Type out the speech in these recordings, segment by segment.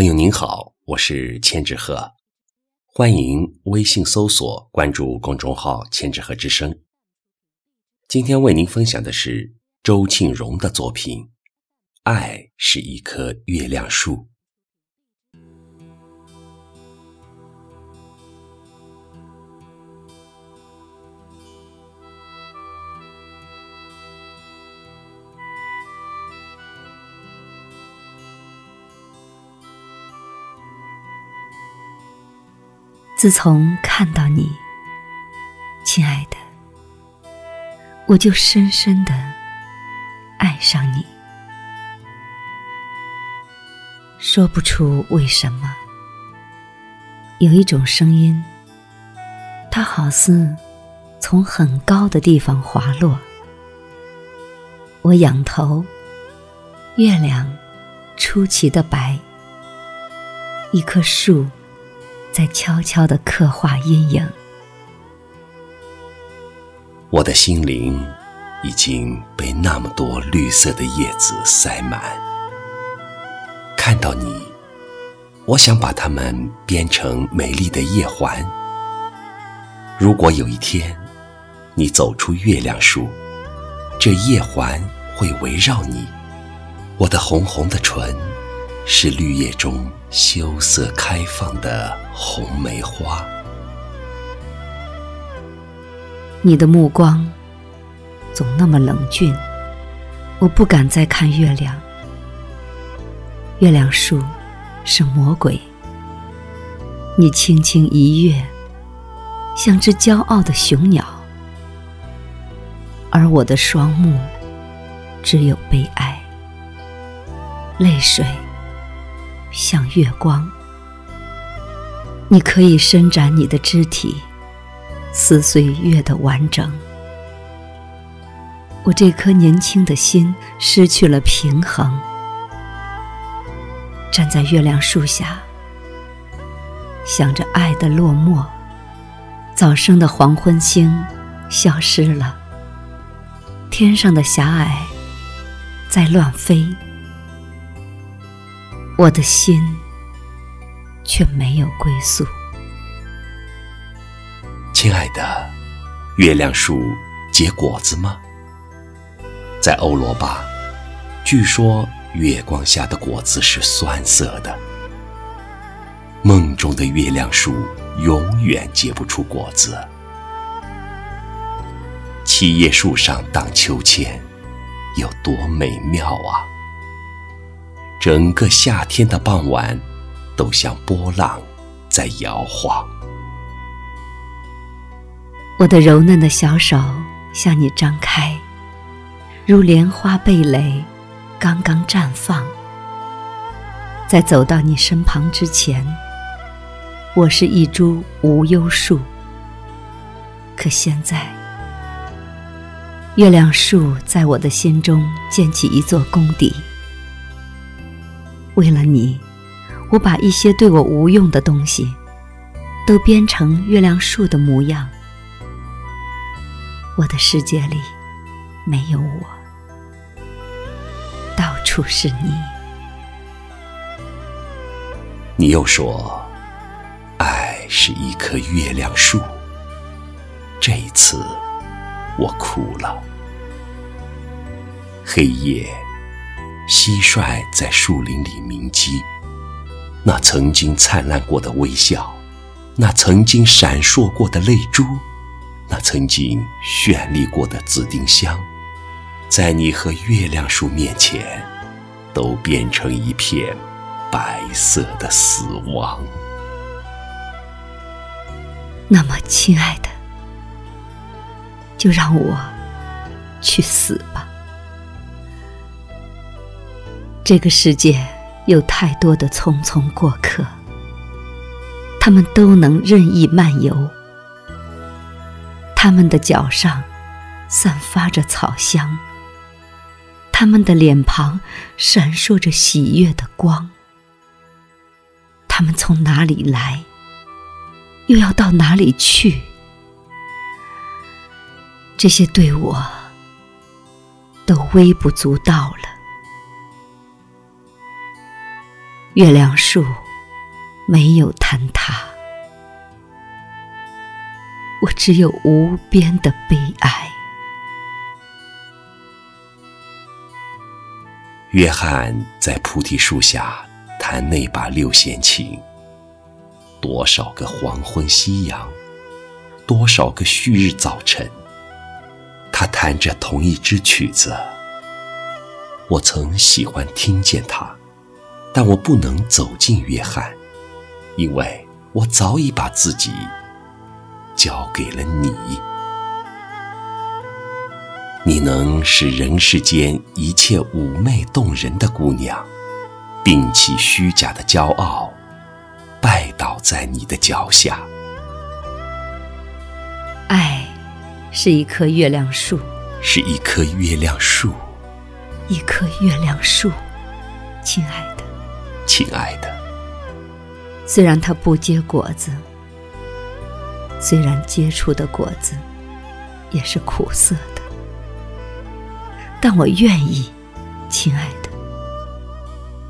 朋友您好，我是千纸鹤，欢迎微信搜索关注公众号“千纸鹤之声”。今天为您分享的是周庆荣的作品《爱是一棵月亮树》。自从看到你，亲爱的，我就深深的爱上你。说不出为什么，有一种声音，它好似从很高的地方滑落。我仰头，月亮出奇的白，一棵树。在悄悄地刻画阴影。我的心灵已经被那么多绿色的叶子塞满。看到你，我想把它们编成美丽的叶环。如果有一天你走出月亮树，这叶环会围绕你。我的红红的唇。是绿叶中羞涩开放的红梅花。你的目光总那么冷峻，我不敢再看月亮。月亮树是魔鬼，你轻轻一跃，像只骄傲的雄鸟，而我的双目只有悲哀，泪水。像月光，你可以伸展你的肢体，撕碎月的完整。我这颗年轻的心失去了平衡，站在月亮树下，想着爱的落寞。早生的黄昏星消失了，天上的霞霭在乱飞。我的心却没有归宿。亲爱的，月亮树结果子吗？在欧罗巴，据说月光下的果子是酸涩的。梦中的月亮树永远结不出果子。七叶树上荡秋千，有多美妙啊！整个夏天的傍晚，都像波浪在摇晃。我的柔嫩的小手向你张开，如莲花蓓蕾，刚刚绽放。在走到你身旁之前，我是一株无忧树。可现在，月亮树在我的心中建起一座宫邸。为了你，我把一些对我无用的东西，都编成月亮树的模样。我的世界里没有我，到处是你。你又说，爱是一棵月亮树。这一次，我哭了。黑夜。蟋蟀在树林里鸣鸡，那曾经灿烂过的微笑，那曾经闪烁过的泪珠，那曾经绚丽过的紫丁香，在你和月亮树面前，都变成一片白色的死亡。那么，亲爱的，就让我去死吧。这个世界有太多的匆匆过客，他们都能任意漫游，他们的脚上散发着草香，他们的脸庞闪烁着喜悦的光，他们从哪里来，又要到哪里去？这些对我都微不足道了。月亮树没有坍塌，我只有无边的悲哀。约翰在菩提树下弹那把六弦琴，多少个黄昏夕阳，多少个旭日早晨，他弹着同一支曲子。我曾喜欢听见他，但我不能走进约翰，因为我早已把自己交给了你。你能使人世间一切妩媚动人的姑娘，摒弃虚假的骄傲，拜倒在你的脚下。爱是一棵月亮树，是一棵月亮树。一棵月亮树，亲爱的，亲爱的。虽然它不结果子，虽然结出的果子也是苦涩的，但我愿意，亲爱的。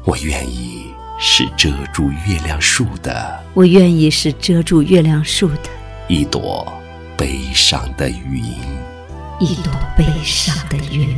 我愿意是遮住月亮树的。我愿意是遮住月亮树的一朵悲伤的云，一朵悲伤的云。